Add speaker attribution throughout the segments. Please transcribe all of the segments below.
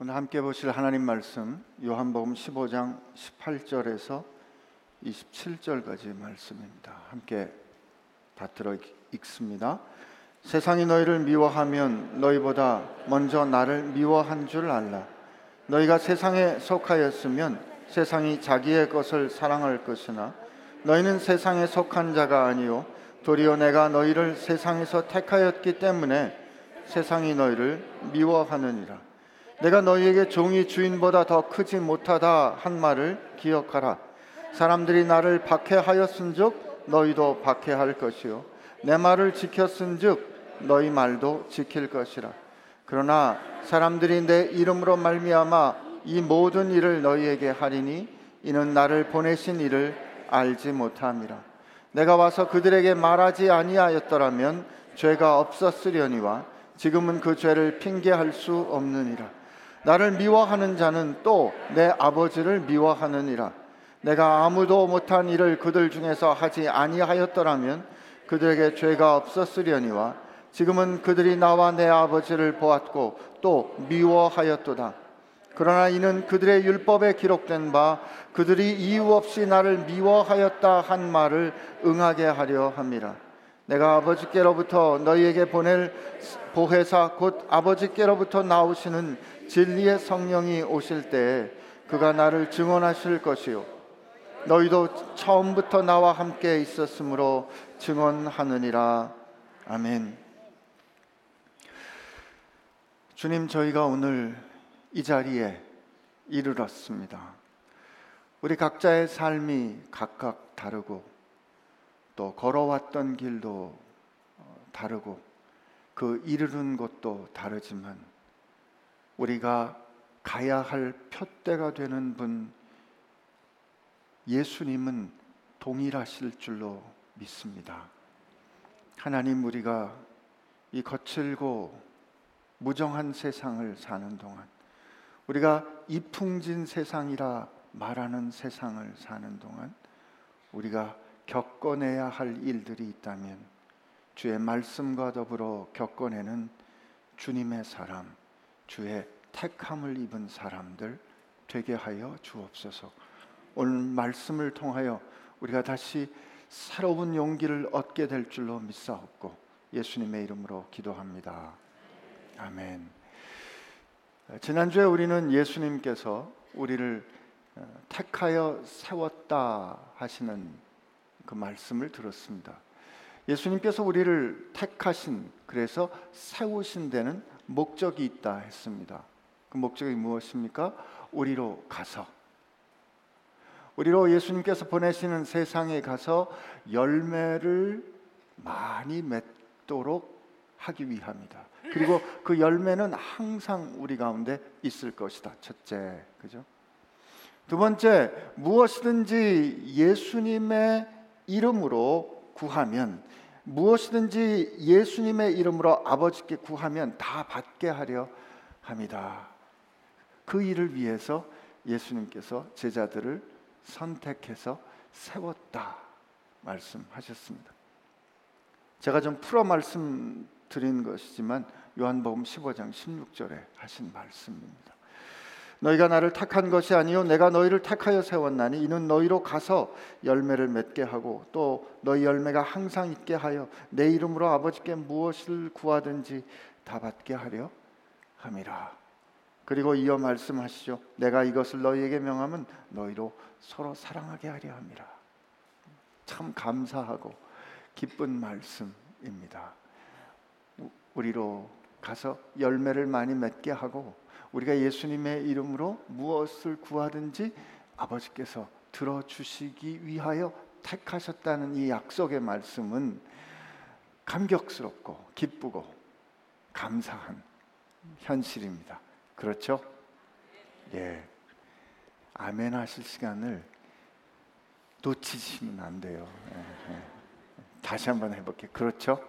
Speaker 1: 오늘 함께 보실 하나님 말씀 요한복음 15장 18절에서 27절까지 말씀입니다. 함께 다 들어 읽습니다. 세상이 너희를 미워하면 너희보다 먼저 나를 미워한 줄 알라. 너희가 세상에 속하였으면 세상이 자기의 것을 사랑할 것이나 너희는 세상에 속한 자가 아니요 도리어 내가 너희를 세상에서 택하였기 때문에 세상이 너희를 미워하느니라. 내가 너희에게 종이 주인보다 더 크지 못하다 한 말을 기억하라. 사람들이 나를 박해하였은즉 너희도 박해할 것이요 내 말을 지켰은즉 너희 말도 지킬 것이라. 그러나 사람들이 내 이름으로 말미암아 이 모든 일을 너희에게 하리니 이는 나를 보내신 이를 알지 못함이라. 내가 와서 그들에게 말하지 아니하였더라면 죄가 없었으려니와 지금은 그 죄를 핑계할 수 없느니라. 나를 미워하는 자는 또 내 아버지를 미워하느니라. 내가 아무도 못한 일을 그들 중에서 하지 아니하였더라면 그들에게 죄가 없었으려니와 지금은 그들이 나와 내 아버지를 보았고 또 미워하였도다. 그러나 이는 그들의 율법에 기록된 바 그들이 이유 없이 나를 미워하였다 한 말을 응하게 하려 함이라. 내가 아버지께로부터 너희에게 보낼 보혜사 곧 아버지께로부터 나오시는 진리의 성령이 오실 때 그가 나를 증언하실 것이요 너희도 처음부터 나와 함께 있었으므로 증언하느니라 아멘. 주님 저희가 오늘 이 자리에 이르렀습니다. 우리 각자의 삶이 각각 다르고 또 걸어왔던 길도 어, 다르고 그 이르는 곳도 다르지만 우리가 가야 할 표대가 되는 분 예수님은 동일하실 줄로 믿습니다. 하나님 우리가 이 거칠고 무정한 세상을 사는 동안 우리가 이풍진 세상이라 말하는 세상을 사는 동안 우리가 겪어내야 할 일들이 있다면 주의 말씀과 더불어 겪어내는 주님의 사람 주의 택함을 입은 사람들 되게 하여 주옵소서. 오늘 말씀을 통하여 우리가 다시 새로운 용기를 얻게 될 줄로 믿사옵고 예수님의 이름으로 기도합니다. 아멘. 지난주에 우리는 예수님께서 우리를 어, 택하여 세웠다 하시는 그 말씀을 들었습니다. 예수님께서 우리를 택하신 그래서 세우신 데는 목적이 있다 했습니다. 그 목적이 무엇입니까? 우리로 가서 우리로 예수님께서 보내시는 세상에 가서 열매를 많이 맺도록 하기 위함이다. 그리고 그 열매는 항상 우리 가운데 있을 것이다. 첫째, 그죠? 두 번째, 무엇이든지 예수님의 이름으로 구하면 무엇이든지 예수님의 이름으로 아버지께 구하면 다 받게 하려 합니다. 그 일을 위해서 예수님께서 제자들을 선택해서 세웠다 말씀하셨습니다. 제가 좀 풀어 말씀드린 것이지만 요한복음 15장 16절에 하신 말씀입니다. 너희가 나를 택한 것이 아니요 내가 너희를 택하여 세웠나니 이는 너희로 가서 열매를 맺게 하고 또 너희 열매가 항상 있게 하여 내 이름으로 아버지께 무엇을 구하든지 다 받게 하려 함이라. 그리고 이어 말씀하시죠. 내가 이것을 너희에게 명하면 너희로 서로 사랑하게 하려 함이라. 참 감사하고 기쁜 말씀입니다. 우리로 가서 열매를 많이 맺게 하고 우리가 예수님의 이름으로 무엇을 구하든지 아버지께서 들어주시기 위하여 택하셨다는 이 약속의 말씀은 감격스럽고 기쁘고 감사한 현실입니다. 그렇죠? 예. 아멘 하실 시간을 놓치시면 안 돼요. 예, 예. 다시 한번 해볼게요. 그렇죠?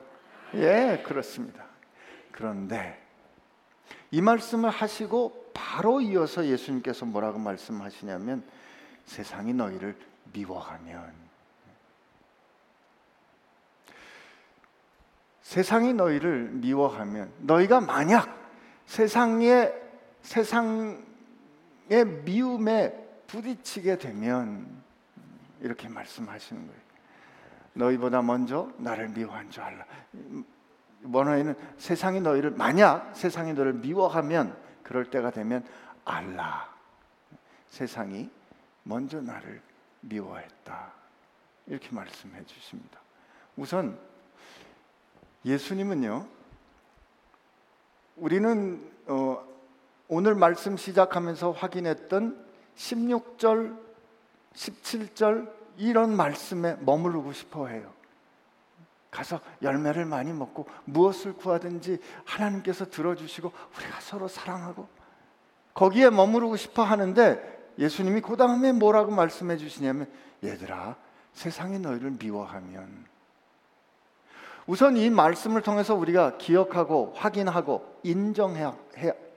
Speaker 1: 예, 그렇습니다. 그런데 이 말씀을 하시고 바로 이어서 예수님께서 뭐라고 말씀하시냐면 세상이 너희를 미워하면 세상이 너희를 미워하면 너희가 만약 세상에 세상의 미움에 부딪히게 되면 이렇게 말씀하시는 거예요. 너희보다 먼저 나를 미워한 줄 알라. 원어에는 세상이 너희를 만약 세상이 너를 미워하면 그럴 때가 되면 알라. 세상이 먼저 나를 미워했다. 이렇게 말씀해 주십니다. 우선 예수님은요. 우리는 어, 오늘 말씀 시작하면서 확인했던 16절, 17절 이런 말씀에 머무르고 싶어 해요. 가서 열매를 많이 먹고 무엇을 구하든지 하나님께서 들어주시고 우리가 서로 사랑하고 거기에 머무르고 싶어 하는데 예수님이 그 다음에 뭐라고 말씀해 주시냐면 얘들아 세상이 너희를 미워하면 우선 이 말씀을 통해서 우리가 기억하고 확인하고 인정해야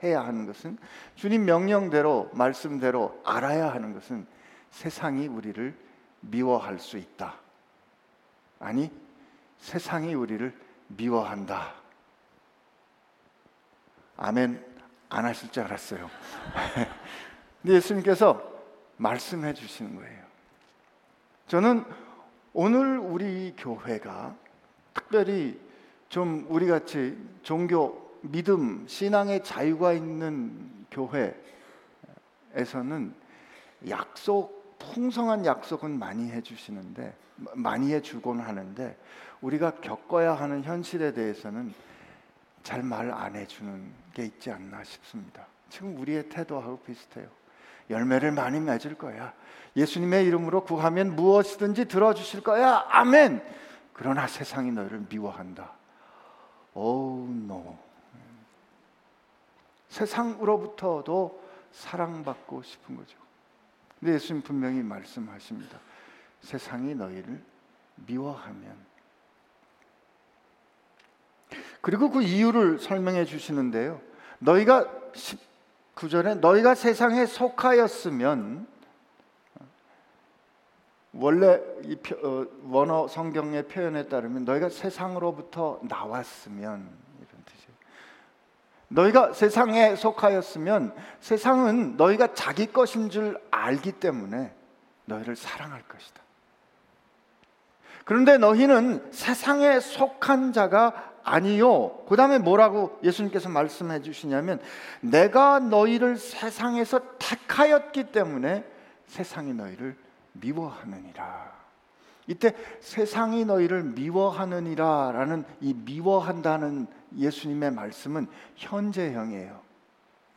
Speaker 1: 하는 것은 주님 명령대로 말씀대로 알아야 하는 것은 세상이 우리를 미워할 수 있다. 아니 세상이 우리를 미워한다. 아멘 안 하실 줄 알았어요. 근데 예수님께서 말씀해 주시는 거예요. 저는 오늘 우리 교회가 특별히 좀 우리 같이 종교, 믿음, 신앙의 자유가 있는 교회에서는 약속, 풍성한 약속은 많이 해주시는데, 많이 해주곤 하는데, 우리가 겪어야 하는 현실에 대해서는 잘 말 안 해주는 게 있지 않나 싶습니다. 지금 우리의 태도하고 비슷해요. 열매를 많이 맺을 거야. 예수님의 이름으로 구하면 무엇이든지 들어주실 거야. 아멘. 그러나 세상이 너를 미워한다. Oh no. 세상으로부터도 사랑받고 싶은 거죠. 근데 예수님 분명히 말씀하십니다. 세상이 너희를 미워하면 그리고 그 이유를 설명해 주시는데요. 너희가 19절에 너희가 세상에 속하였으면 원래 이 어, 원어 성경의 표현에 따르면 너희가 세상으로부터 나왔으면 이런 뜻이에요. 너희가 세상에 속하였으면 세상은 너희가 자기 것인 줄 알기 때문에 너희를 사랑할 것이다. 그런데 너희는 세상에 속한 자가 아니요. 그 다음에 뭐라고 예수님께서 말씀해 주시냐면, 내가 너희를 세상에서 택하였기 때문에 세상이 너희를 미워하느니라. 이때 세상이 너희를 미워하느니라라는 이 미워한다는 예수님의 말씀은 현재형이에요.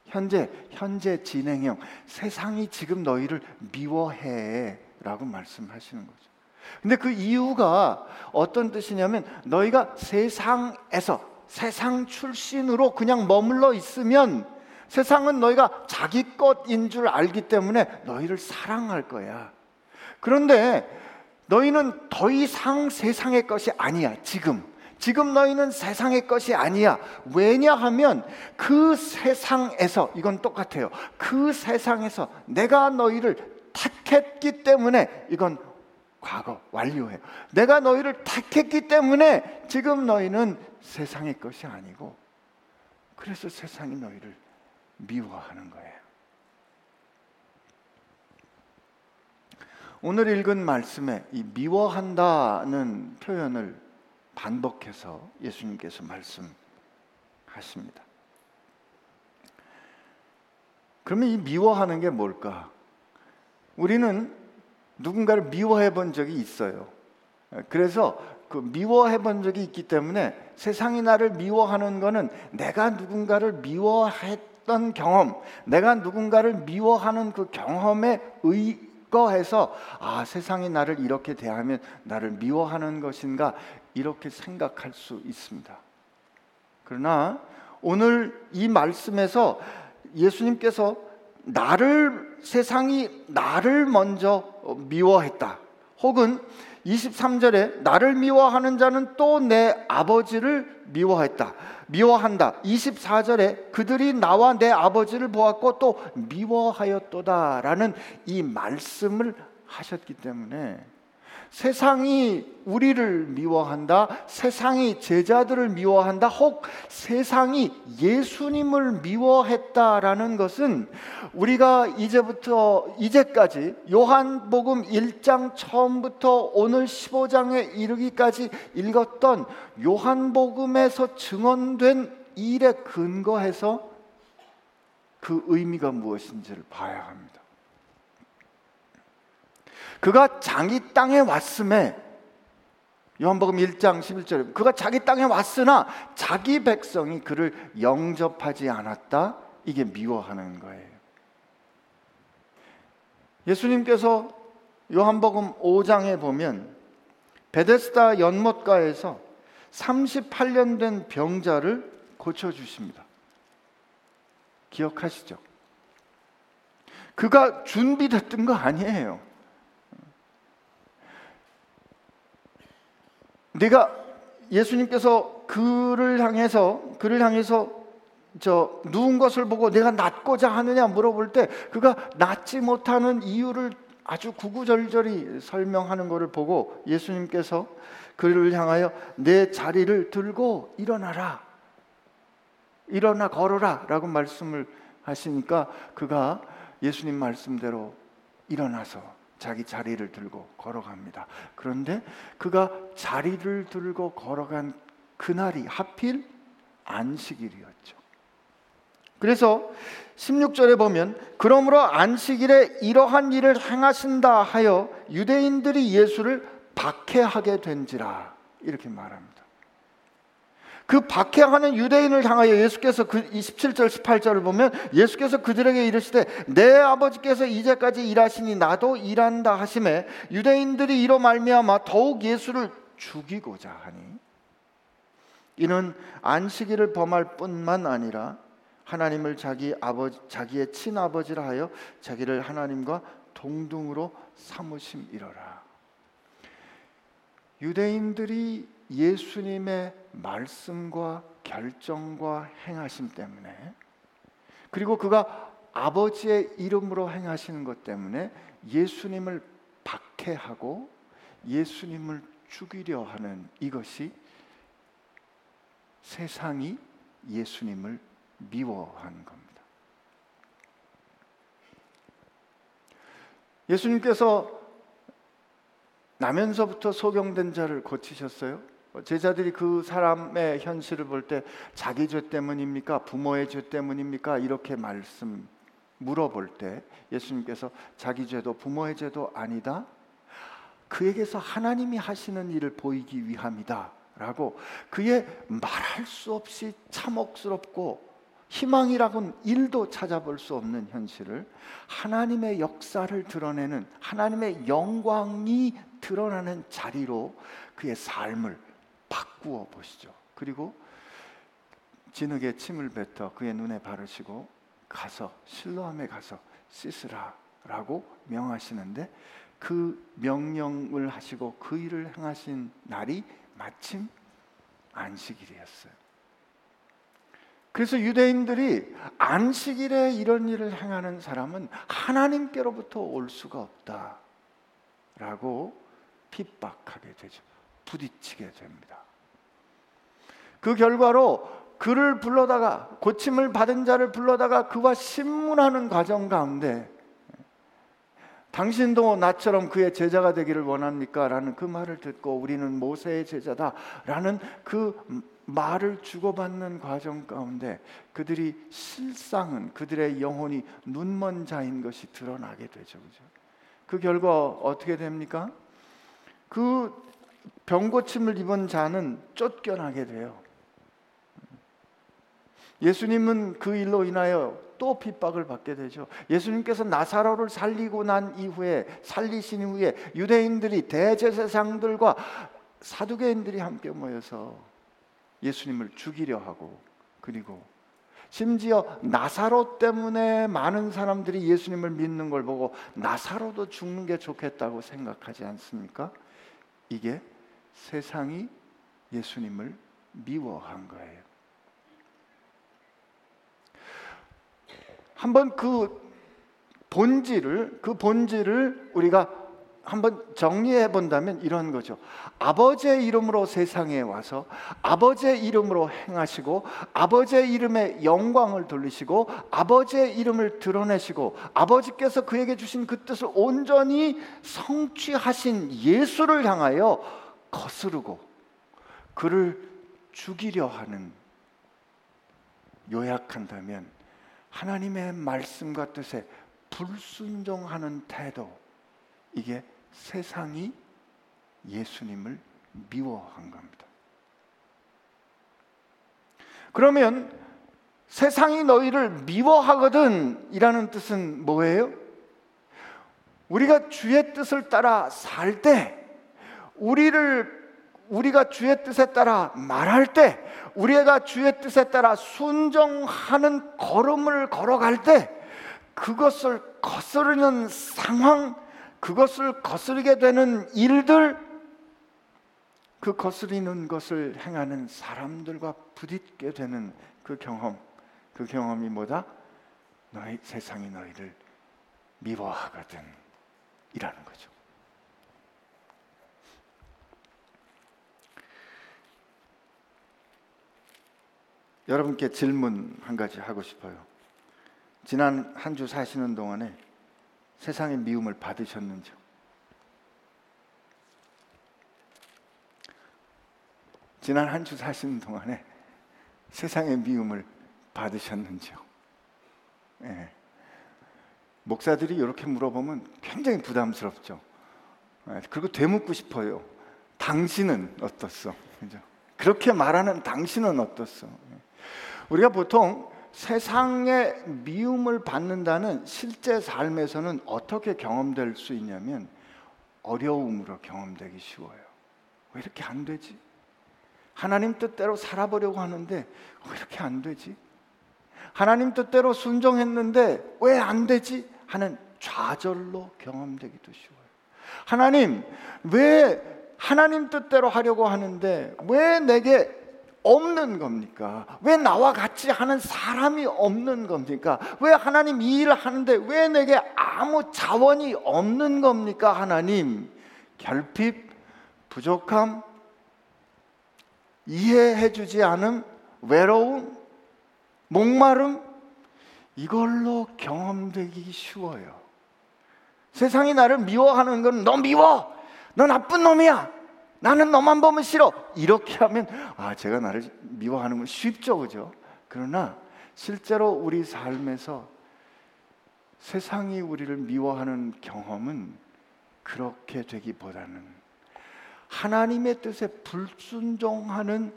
Speaker 1: 현재 현재 진행형. 세상이 지금 너희를 미워해라고 말씀하시는 거죠. 근데 그 이유가 어떤 뜻이냐면 너희가 세상에서 세상 출신으로 그냥 머물러 있으면 세상은 너희가 자기 것인 줄 알기 때문에 너희를 사랑할 거야. 그런데 너희는 더 이상 세상의 것이 아니야. 지금. 지금 너희는 세상의 것이 아니야. 왜냐하면 그 세상에서 이건 똑같아요. 그 세상에서 내가 너희를 택했기 때문에 이건 과거 완료해요. 내가 너희를 택했기 때문에 지금 너희는 세상의 것이 아니고 그래서 세상이 너희를 미워하는 거예요. 오늘 읽은 말씀에 이 미워한다는 표현을 반복해서 예수님께서 말씀하십니다. 그러면 이 미워하는 게 뭘까? 우리는 누군가를 미워해 본 적이 있어요. 그래서 그 미워해 본 적이 있기 때문에 세상이 나를 미워하는 거는 내가 누군가를 미워했던 경험, 내가 누군가를 미워하는 그 경험에 의거해서 아, 세상이 나를 이렇게 대하면 나를 미워하는 것인가 이렇게 생각할 수 있습니다. 그러나 오늘 이 말씀에서 예수님께서 나를 세상이 나를 먼저 미워했다. 혹은 23절에 나를 미워하는 자는 또 내 아버지를 미워했다. 미워한다. 24절에 그들이 나와 내 아버지를 보았고 또 미워하였도다라는 이 말씀을 하셨기 때문에 세상이 우리를 미워한다. 세상이 제자들을 미워한다. 혹 세상이 예수님을 미워했다라는 것은 우리가 이제부터 이제까지 요한복음 1장 처음부터 오늘 15장에 이르기까지 읽었던 요한복음에서 증언된 일에 근거해서 그 의미가 무엇인지를 봐야 합니다. 그가 자기 땅에 왔음에 요한복음 1장 11절에 그가 자기 땅에 왔으나 자기 백성이 그를 영접하지 않았다. 이게 미워하는 거예요. 예수님께서 요한복음 5장에 보면 베데스다 연못가에서 38년 된 병자를 고쳐 주십니다. 기억하시죠? 그가 준비됐던 거 아니에요. 내가 예수님께서 그를 향해서 그를 향해서 저 누운 것을 보고 내가 낫고자 하느냐 물어볼 때 그가 낫지 못하는 이유를 아주 구구절절히 설명하는 것을 보고 예수님께서 그를 향하여 내 자리를 들고 일어나라. 일어나 걸어라라고 말씀을 하시니까 그가 예수님 말씀대로 일어나서 자기 자리를 들고 걸어갑니다. 그런데 그가 자리를 들고 걸어간 그날이 하필 안식일이었죠. 그래서 16절에 보면 그러므로 안식일에 이러한 일을 행하신다 하여 유대인들이 예수를 박해하게 된지라 이렇게 말합니다. 그 박해하는 유대인을 향하여 예수께서 그 27절 18절을 보면 예수께서 그들에게 이르시되 내 아버지께서 이제까지 일하시니 나도 일한다 하심에 유대인들이 이로 말미암아 더욱 예수를 죽이고자 하니 이는 안식일을 범할 뿐만 아니라 하나님을 자기 아버지 자기의 친아버지라 하여 자기를 하나님과 동등으로 삼으심이러라. 유대인들이 예수님의 말씀과 결정과 행하심 때문에 그리고 그가 아버지의 이름으로 행하시는 것 때문에 예수님을 박해하고 예수님을 죽이려 하는 이것이 세상이 예수님을 미워한 겁니다. 예수님께서 나면서부터 소경된 자를 고치셨어요. 제자들이 그 사람의 현실을 볼 때 자기 죄 때문입니까? 부모의 죄 때문입니까? 이렇게 말씀 물어볼 때 예수님께서 자기 죄도 부모의 죄도 아니다. 그에게서 하나님이 하시는 일을 보이기 위함이다. 라고 그의 말할 수 없이 참혹스럽고 희망이라고는 일도 찾아볼 수 없는 현실을 하나님의 역사를 드러내는 하나님의 영광이 드러나는 자리로 그의 삶을 바꾸어 보시죠. 그리고 진흙에 침을 뱉어 그의 눈에 바르시고 가서 실로함에 가서 씻으라라고 명하시는데 그 명령을 하시고 그 일을 행하신 날이 마침 안식일이었어요. 그래서 유대인들이 안식일에 이런 일을 행하는 사람은 하나님께로부터 올 수가 없다라고 핍박하게 되죠. 부딪히게 됩니다. 그 결과로 그를 불러다가 고침을 받은 자를 불러다가 그와 신문하는 과정 가운데 당신도 나처럼 그의 제자가 되기를 원합니까? 라는 그 말을 듣고 우리는 모세의 제자다 라는 그 말을 주고받는 과정 가운데 그들이 실상은 그들의 영혼이 눈먼 자인 것이 드러나게 되죠. 그죠? 그 결과 어떻게 됩니까? 그 병고침을 입은 자는 쫓겨나게 돼요. 예수님은 그 일로 인하여 또 핍박을 받게 되죠. 예수님께서 나사로를 살리고 난 이후에 살리신 후에 유대인들이 대제사장들과 사두개인들이 함께 모여서 예수님을 죽이려 하고 그리고 심지어 나사로 때문에 많은 사람들이 예수님을 믿는 걸 보고 나사로도 죽는 게 좋겠다고 생각하지 않습니까? 이게 세상이 예수님을 미워한 거예요. 한번 그 본질을 그 본질을 우리가 한번 정리해 본다면 이런 거죠. 아버지의 이름으로 세상에 와서 아버지의 이름으로 행하시고 아버지의 이름에 영광을 돌리시고 아버지의 이름을 드러내시고 아버지께서 그에게 주신 그 뜻을 온전히 성취하신 예수를 향하여 거스르고 그를 죽이려 하는 요약한다면 하나님의 말씀과 뜻에 불순종하는 태도 이게 세상이 예수님을 미워한 겁니다. 그러면 세상이 너희를 미워하거든 이라는 뜻은 뭐예요? 우리가 주의 뜻을 따라 살 때, 우리를 우리가 주의 뜻에 따라 말할 때, 우리가 주의 뜻에 따라 순종하는 걸음을 걸어갈 때, 그것을 거스르는 상황, 그것을 거스르게 되는 일들, 그 거스리는 것을 행하는 사람들과 부딪게 되는 그 경험, 그 경험이 뭐다? 너희 세상이 너희를 미워하거든 이라는 거죠. 여러분께 질문 한 가지 하고 싶어요. 지난 한 주 사시는 동안에 세상의 미움을 받으셨는지요? 지난 한 주 사시는 동안에 세상의 미움을 받으셨는지요? 예. 목사들이 이렇게 물어보면 굉장히 부담스럽죠. 예. 그리고 되묻고 싶어요. 당신은 어떻소? 그렇게 말하는 당신은 어떻소? 예. 우리가 보통 세상의 미움을 받는다는 실제 삶에서는 어떻게 경험될 수 있냐면 어려움으로 경험되기 쉬워요. 왜 이렇게 안 되지? 하나님 뜻대로 살아보려고 하는데 왜 이렇게 안 되지? 하나님 뜻대로 순종했는데 왜 안 되지? 하는 좌절로 경험되기도 쉬워요. 하나님, 왜 하나님 뜻대로 하려고 하는데 왜 내게 없는 겁니까? 왜 나와 같이 하는 사람이 없는 겁니까? 왜 하나님 이 일을 하는데 왜 내게 아무 자원이 없는 겁니까? 하나님 결핍, 부족함, 이해해 주지 않음, 외로움, 목마름 이걸로 경험되기 쉬워요. 세상이 나를 미워하는 건 너 미워, 너 나쁜 놈이야. 나는 너만 보면 싫어. 이렇게 하면 아, 제가 나를 미워하는 건 쉽죠. 그죠? 그러나 실제로 우리 삶에서 세상이 우리를 미워하는 경험은 그렇게 되기보다는 하나님의 뜻에 불순종하는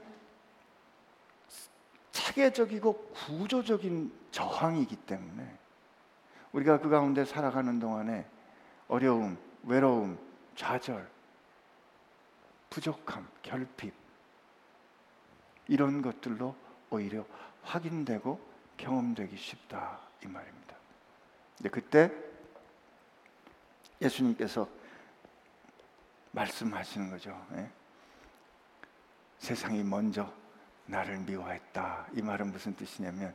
Speaker 1: 체계적이고 구조적인 저항이기 때문에 우리가 그 가운데 살아가는 동안에 어려움, 외로움, 좌절, 부족함, 결핍 이런 것들로 오히려 확인되고 경험되기 쉽다 이 말입니다. 근데 그때 예수님께서 말씀하시는 거죠. 예? 세상이 먼저 나를 미워했다. 이 말은 무슨 뜻이냐면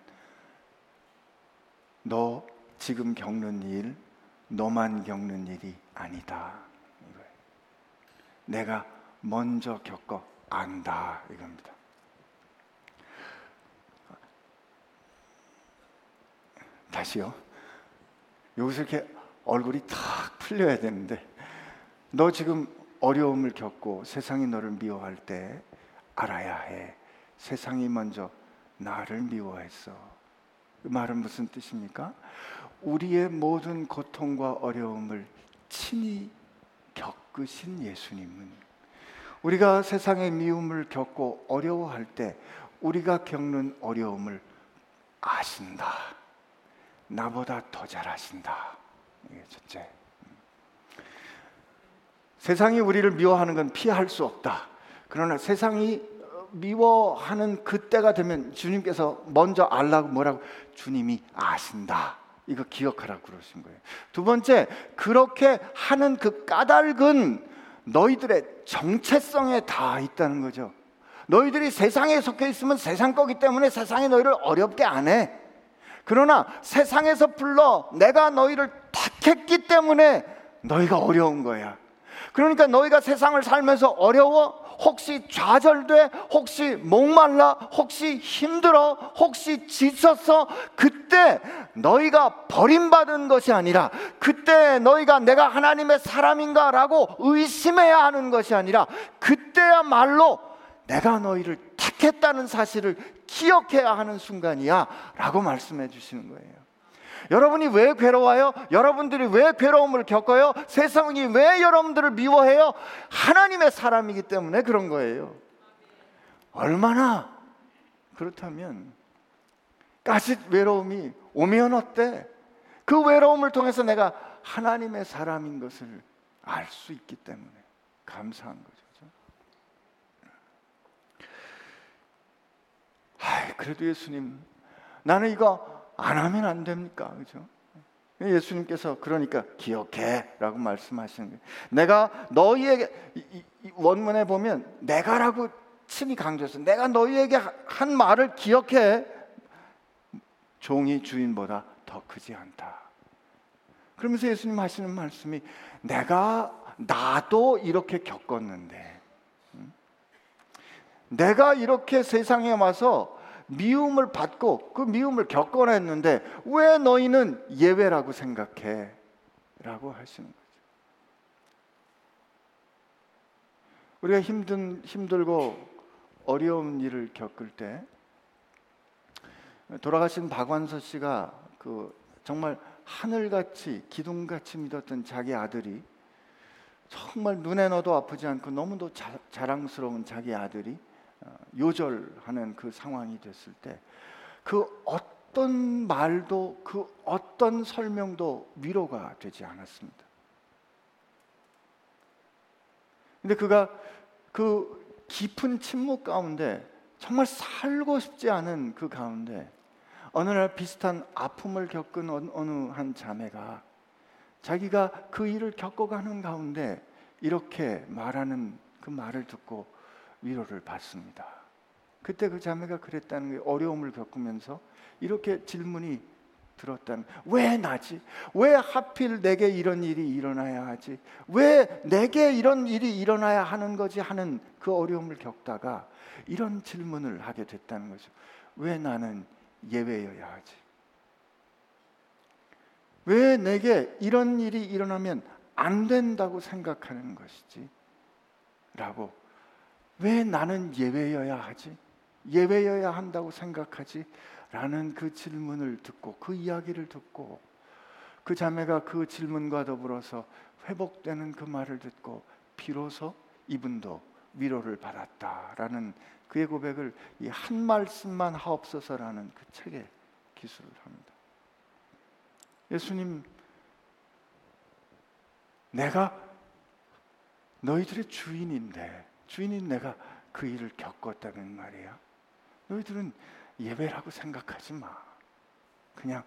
Speaker 1: 너 지금 겪는 일, 너만 겪는 일이 아니다. 이거예요. 내가 먼저 겪어 안다 이겁니다. 다시요. 여기서 이렇게 얼굴이 탁 풀려야 되는데 너 지금 어려움을 겪고 세상이 너를 미워할 때 알아야 해. 세상이 먼저 나를 미워했어. 그 말은 무슨 뜻입니까? 우리의 모든 고통과 어려움을 친히 겪으신 예수님은 우리가 세상의 미움을 겪고 어려워할 때 우리가 겪는 어려움을 아신다. 나보다 더 잘아신다. 이게 첫째. 세상이 우리를 미워하는 건 피할 수 없다. 그러나 세상이 미워하는 그때가 되면 주님께서 먼저 알라고 뭐라고 주님이 아신다. 이거 기억하라고 그러신 거예요. 두 번째, 그렇게 하는 그 까닭은 너희들의 정체성에 다 있다는 거죠. 너희들이 세상에 속해 있으면 세상 거기 때문에 세상이 너희를 어렵게 안 해. 그러나 세상에서 불러 내가 너희를 택했기 때문에 너희가 어려운 거야. 그러니까 너희가 세상을 살면서 어려워? 혹시 좌절돼? 혹시 목말라? 혹시 힘들어? 혹시 지쳤어? 그때 너희가 버림받은 것이 아니라 그때 너희가 내가 하나님의 사람인가 라고 의심해야 하는 것이 아니라 그때야말로 내가 너희를 택했다는 사실을 기억해야 하는 순간이야 라고 말씀해 주시는 거예요 여러분이 왜 괴로워요? 여러분들이 왜 괴로움을 겪어요? 세상이 왜 여러분들을 미워해요? 하나님의 사람이기 때문에 그런 거예요. 얼마나 그렇다면 까짓 외로움이 오면 어때? 그 외로움을 통해서 내가 하나님의 사람인 것을 알 수 있기 때문에 감사한 거죠. 아, 그래도 예수님, 나는 이거 안 하면 안 됩니까? 그죠? 예수님께서 그러니까 기억해라고 말씀하시는 거예요. 내가 너희에게 원문에 보면 내가라고 친히 강조해서 내가 너희에게 한 말을 기억해. 종이 주인보다 더 크지 않다. 그러면서 예수님 하시는 말씀이 내가 나도 이렇게 겪었는데 내가 이렇게 세상에 와서 미움을 받고 그 미움을 겪어냈는데 왜 너희는 예외라고 생각해? 라고 하시는 거죠. 우리가 힘든 힘들고 어려운 일을 겪을 때 돌아가신 박완서 씨가 그 정말 하늘같이 기둥같이 믿었던 자기 아들이 정말 눈에 넣어도 아프지 않고 너무도 자, 자랑스러운 자기 아들이 어, 요절하는 그 상황이 됐을 때 그 어떤 말도 그 어떤 설명도 위로가 되지 않았습니다. 근데 그가 그 깊은 침묵 가운데 정말 살고 싶지 않은 그 가운데 어느 날 비슷한 아픔을 겪은 어느 한 자매가 자기가 그 일을 겪어가는 가운데 이렇게 말하는 그 말을 듣고 위로를 받습니다. 그때 그 자매가 그랬다는 게 어려움을 겪으면서 이렇게 질문이 들었다는 왜 나지? 왜 하필 내게 이런 일이 일어나야 하지? 왜 내게 이런 일이 일어나야 하는 거지 하는 그 어려움을 겪다가 이런 질문을 하게 됐다는 거죠. 왜 나는 예외여야 하지? 왜 내게 이런 일이 일어나면 안 된다고 생각하는 것이지? 라고 왜 나는 예외여야 하지? 예외여야 한다고 생각하지? 라는 그 질문을 듣고 그 이야기를 듣고 그 자매가 그 질문과 더불어서 회복되는 그 말을 듣고 비로소 이분도 위로를 받았다라는 그의 고백을 이 한 말씀만 하옵소서라는 그 책에 기술을 합니다. 예수님, 내가 너희들의 주인인데 주인인 내가 그 일을 겪었다는 말이야. 너희들은 예배라고 생각하지 마. 그냥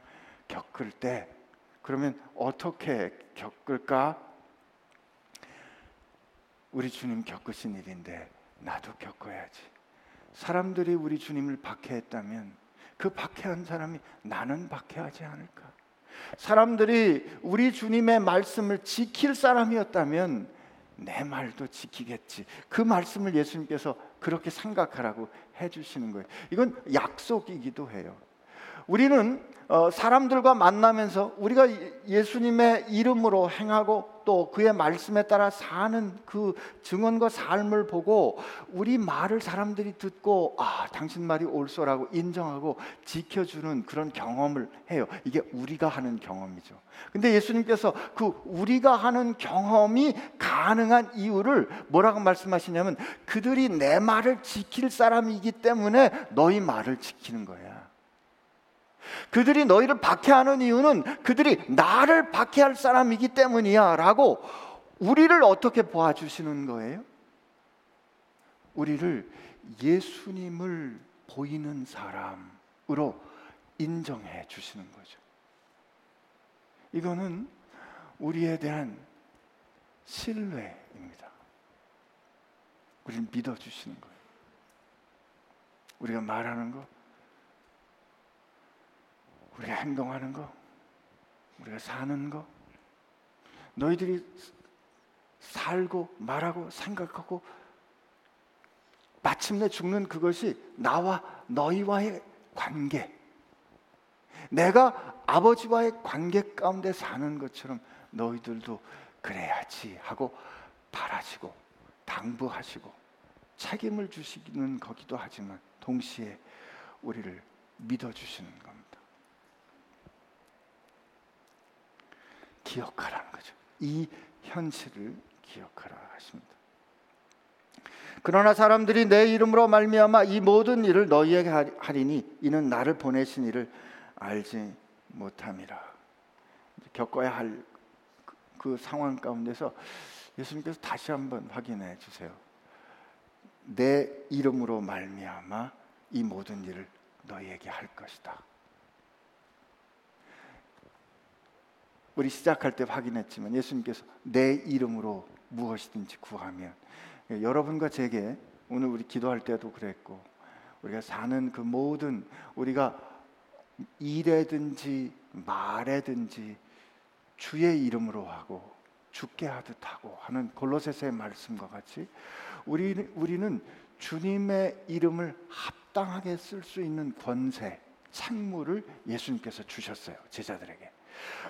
Speaker 1: 겪을 때 그러면 어떻게 겪을까? 우리 주님 겪으신 일인데 나도 겪어야지. 사람들이 우리 주님을 박해했다면 그 박해한 사람이 나는 박해하지 않을까? 사람들이 우리 주님의 말씀을 지킬 사람이었다면 내 말도 지키겠지. 그 말씀을 예수님께서 그렇게 생각하라고 해주시는 거예요. 이건 약속이기도 해요. 우리는 어, 사람들과 만나면서 우리가 예수님의 이름으로 행하고 또 그의 말씀에 따라 사는 그 증언과 삶을 보고 우리 말을 사람들이 듣고 아 당신 말이 옳소라고 인정하고 지켜주는 그런 경험을 해요. 이게 우리가 하는 경험이죠. 근데 예수님께서 그 우리가 하는 경험이 가능한 이유를 뭐라고 말씀하시냐면 그들이 내 말을 지킬 사람이기 때문에 너희 말을 지키는 거야. 그들이 너희를 박해하는 이유는 그들이 나를 박해할 사람이기 때문이야 라고 우리를 어떻게 보아주시는 거예요? 우리를 예수님을 보이는 사람으로 인정해 주시는 거죠. 이거는 우리에 대한 신뢰입니다. 우리를 믿어 주시는 거예요. 우리가 말하는 것, 우리가 행동하는 거, 우리가 사는 거, 너희들이 살고 말하고 생각하고 마침내 죽는 그것이 나와 너희와의 관계. 내가 아버지와의 관계 가운데 사는 것처럼 너희들도 그래야지 하고 바라시고 당부하시고 책임을 주시는 거기도 하지만 동시에 우리를 믿어 주시는 겁니다. 기억하라는 거죠. 이 현실을 기억하라 하십니다. 그러나 사람들이 내 이름으로 말미암아 이 모든 일을 너희에게 하리니 이는 나를 보내신 이를 알지 못함이라. 겪어야 할그 그 상황 가운데서 예수님께서 다시 한번 확인해 주세요. 내 이름으로 말미암아 이 모든 일을 너희에게 할 것이다. 우리 시작할 때 확인했지만 예수님께서 내 이름으로 무엇이든지 구하면 여러분과 제게 오늘 우리 기도할 때도 그랬고 우리가 사는 그 모든 우리가 일에든지 말에든지 주의 이름으로 하고 죽게 하듯 하고 하는 골로새서의 말씀과 같이 우리, 우리는 주님의 이름을 합당하게 쓸 수 있는 권세, 책무를 예수님께서 주셨어요. 제자들에게.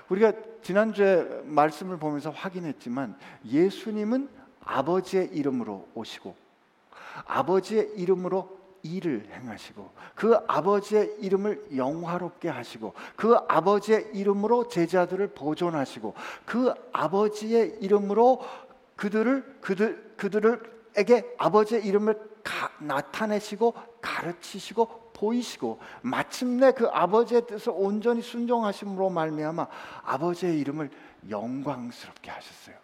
Speaker 1: 우리가 지난주에 말씀을 보면서 확인했지만 예수님은 아버지의 이름으로 오시고 아버지의 이름으로 일을 행하시고 그 아버지의 이름을 영화롭게 하시고 그 아버지의 이름으로 제자들을 보존하시고 그 아버지의 이름으로 그들을 그들 그들에게 아버지의 이름을 가, 나타내시고 가르치시고 보이시고 마침내 그 아버지의 뜻을 온전히 순종하심으로 말미암아 아버지의 이름을 영광스럽게 하셨어요.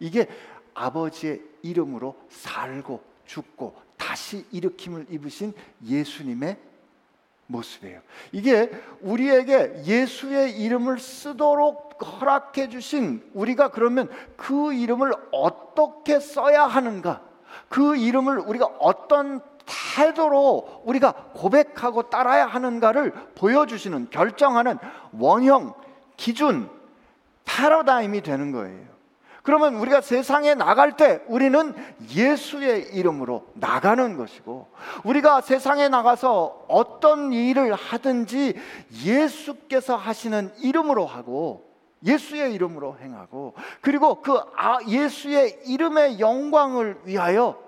Speaker 1: 이게 아버지의 이름으로 살고 죽고 다시 일으킴을 입으신 예수님의 모습이에요. 이게 우리에게 예수의 이름을 쓰도록 허락해 주신 우리가 그러면 그 이름을 어떻게 써야 하는가? 그 이름을 우리가 어떤 태도로 우리가 고백하고 따라야 하는가를 보여주시는 결정하는 원형, 기준, 패러다임이 되는 거예요. 그러면 우리가 세상에 나갈 때 우리는 예수의 이름으로 나가는 것이고 우리가 세상에 나가서 어떤 일을 하든지 예수께서 하시는 이름으로 하고 예수의 이름으로 행하고 그리고 그 아, 예수의 이름의 영광을 위하여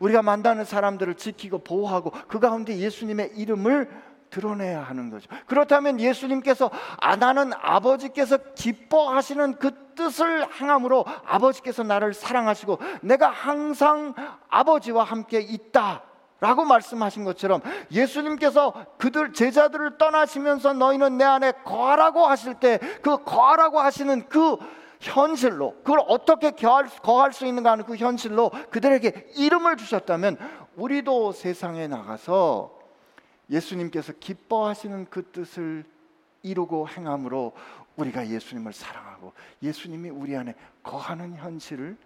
Speaker 1: 우리가 만나는 사람들을 지키고 보호하고 그 가운데 예수님의 이름을 드러내야 하는 거죠. 그렇다면 예수님께서 아 나는 아버지께서 기뻐하시는 그 뜻을 행함으로 아버지께서 나를 사랑하시고 내가 항상 아버지와 함께 있다. 라고 말씀하신 것처럼 예수님께서 그들 제자들을 떠나시면서 너희는 내 안에 거하라고 하실 때 그 거하라고 하시는 그 현실로 그걸 어떻게 거할, 거할 수 있는가 하는 그 현실로 그들에게 이름을 주셨다면 우리도 세상에 나가서 예수님께서 기뻐하시는 그 뜻을 이루고 행함으로 우리가 예수님을 사랑하고 예수님이 우리 안에 거하는 현실을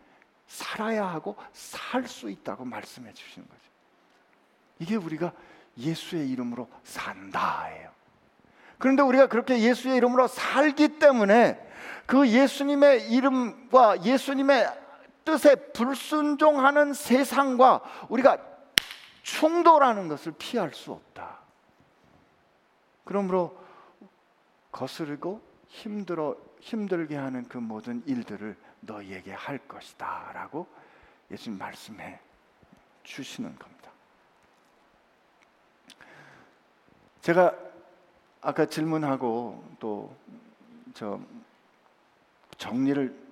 Speaker 1: 살아야 하고 살 수 있다고 말씀해 주시는 거죠. 이게 우리가 예수의 이름으로 산다예요. 그런데 우리가 그렇게 예수의 이름으로 살기 때문에 그 예수님의 이름과 예수님의 뜻에 불순종하는 세상과 우리가 충돌하는 것을 피할 수 없다. 그러므로 거스르고 힘들어 힘들게 하는 그 모든 일들을 너희에게 할 것이다라고 예수님 말씀해 주시는 겁니다. 제가 아까 질문하고 또 저 정리를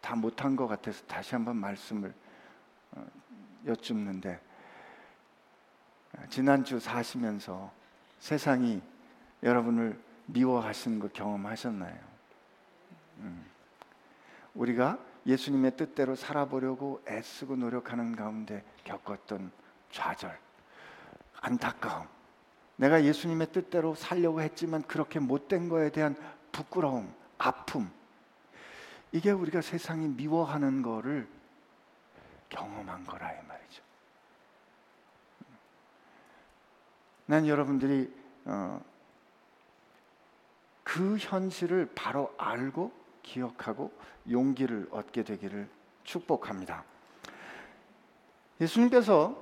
Speaker 1: 다 못한 것 같아서 다시 한번 말씀을 어, 여쭙는데 지난주 사시면서 세상이 여러분을 미워하시는 거 경험하셨나요? 음. 우리가 예수님의 뜻대로 살아보려고 애쓰고 노력하는 가운데 겪었던 좌절, 안타까움, 내가 예수님의 뜻대로 살려고 했지만 그렇게 못된 거에 대한 부끄러움, 아픔, 이게 우리가 세상이 미워하는 거를 경험한 거라 이 말이죠. 난 여러분들이 어, 그 현실을 바로 알고 기억하고 용기를 얻게 되기를 축복합니다. 예수님께서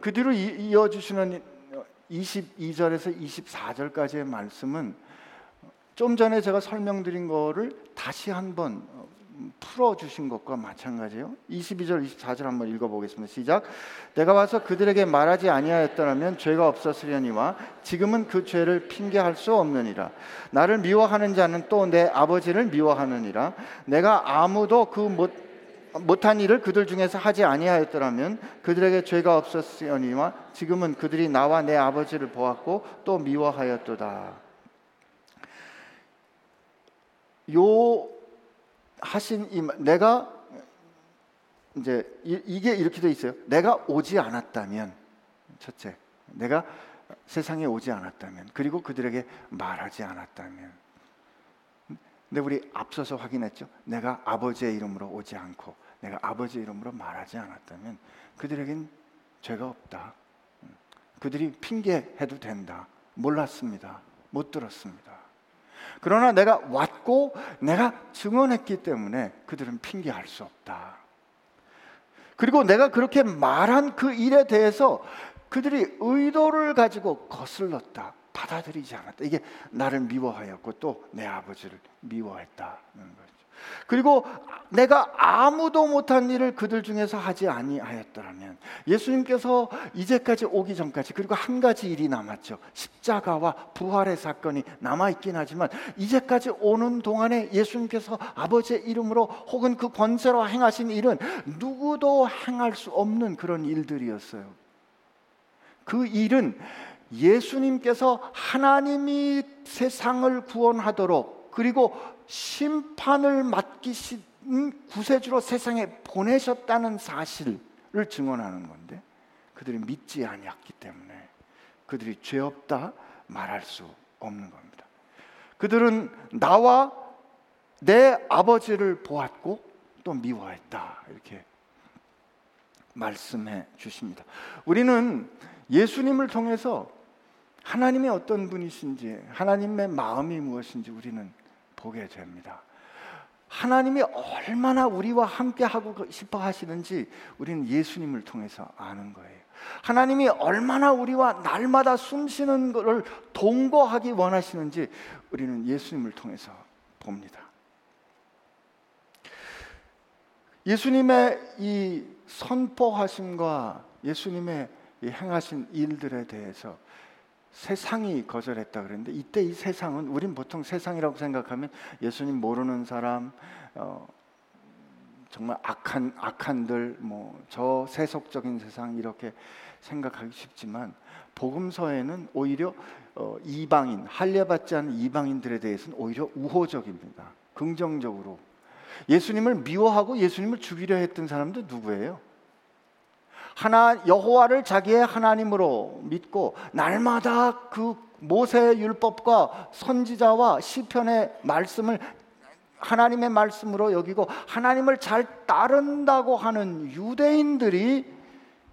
Speaker 1: 그 뒤로 이어주시는 22절에서 24절까지의 말씀은 좀 전에 제가 설명드린 거를 다시 한번 풀어 주신 것과 마찬가지예요. 22절 24절 한번 읽어 보겠습니다. 시작. 내가 와서 그들에게 말하지 아니하였더라면 죄가 없었으려니와 지금은 그 죄를 핑계할 수 없느니라. 나를 미워하는 자는 또 내 아버지를 미워하느니라. 내가 아무도 그 못 못한 일을 그들 중에서 하지 아니하였더라면 그들에게 죄가 없었으니와 지금은 그들이 나와 내 아버지를 보았고 또 미워하였도다. 요 하신 이 내가 이제 이 게 이렇게 돼 있어요. 내가 오지 않았다면 첫째, 내가 세상에 오지 않았다면 그리고 그들에게 말하지 않았다면 근데 우리 앞서서 확인했죠. 내가 아버지의 이름으로 오지 않고 내가 아버지의 이름으로 말하지 않았다면 그들에겐 죄가 없다. 그들이 핑계해도 된다. 몰랐습니다. 못 들었습니다. 그러나 내가 왔고 내가 증언했기 때문에 그들은 핑계할 수 없다. 그리고 내가 그렇게 말한 그 일에 대해서 그들이 의도를 가지고 거슬렀다. 받아들이지 않았다. 이게 나를 미워하였고 또 내 아버지를 미워했다는 거죠. 그리고 내가 아무도 못한 일을 그들 중에서 하지 아니하였더라면 예수님께서 이제까지 오기 전까지 그리고 한 가지 일이 남았죠. 십자가와 부활의 사건이 남아 있긴 하지만 이제까지 오는 동안에 예수님께서 아버지의 이름으로 혹은 그 권세로 행하신 일은 누구도 행할 수 없는 그런 일들이었어요. 그 일은 예수님께서 하나님이 세상을 구원하도록 그리고 심판을 맡기신 구세주로 세상에 보내셨다는 사실을 증언하는 건데 그들이 믿지 아니었기 때문에 그들이 죄 없다 말할 수 없는 겁니다. 그들은 나와 내 아버지를 보았고 또 미워했다 이렇게 말씀해 주십니다. 우리는 예수님을 통해서 하나님이 어떤 분이신지 하나님의 마음이 무엇인지 우리는 보게 됩니다. 하나님이 얼마나 우리와 함께 하고 싶어 하시는지 우리는 예수님을 통해서 아는 거예요. 하나님이 얼마나 우리와 날마다 숨 쉬는 것을 동거하기 원하시는지 우리는 예수님을 통해서 봅니다. 예수님의 이 선포하심과 예수님의 행하신 일들에 대해서 세상이 거절했다 그랬는데 이때 이 세상은 우린 보통 세상이라고 생각하면 예수님 모르는 사람 어, 정말 악한 악한들 뭐 저 세속적인 세상 이렇게 생각하기 쉽지만 복음서에는 오히려 어, 이방인 할례받지 않은 이방인들에 대해서는 오히려 우호적입니다. 긍정적으로 예수님을 미워하고 예수님을 죽이려 했던 사람도 누구예요? 하나 여호와를 자기의 하나님으로 믿고 날마다 그 모세 율법과 선지자와 시편의 말씀을 하나님의 말씀으로 여기고 하나님을 잘 따른다고 하는 유대인들이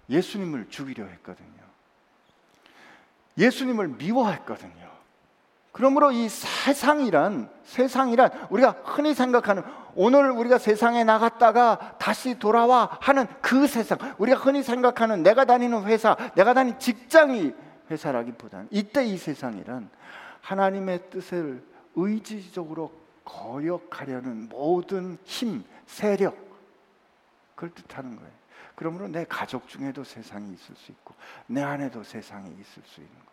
Speaker 1: 예수님을 죽이려 했거든요. 예수님을 미워했거든요. 그러므로 이 세상이란 세상이란 우리가 흔히 생각하는 오늘 우리가 세상에 나갔다가 다시 돌아와 하는 그 세상 우리가 흔히 생각하는 내가 다니는 회사 내가 다니는 직장이 회사라기보다는 이때 이 세상이란 하나님의 뜻을 의지적으로 거역하려는 모든 힘, 세력 그걸 뜻하는 거예요. 그러므로 내 가족 중에도 세상이 있을 수 있고 내 안에도 세상이 있을 수 있는 거예요.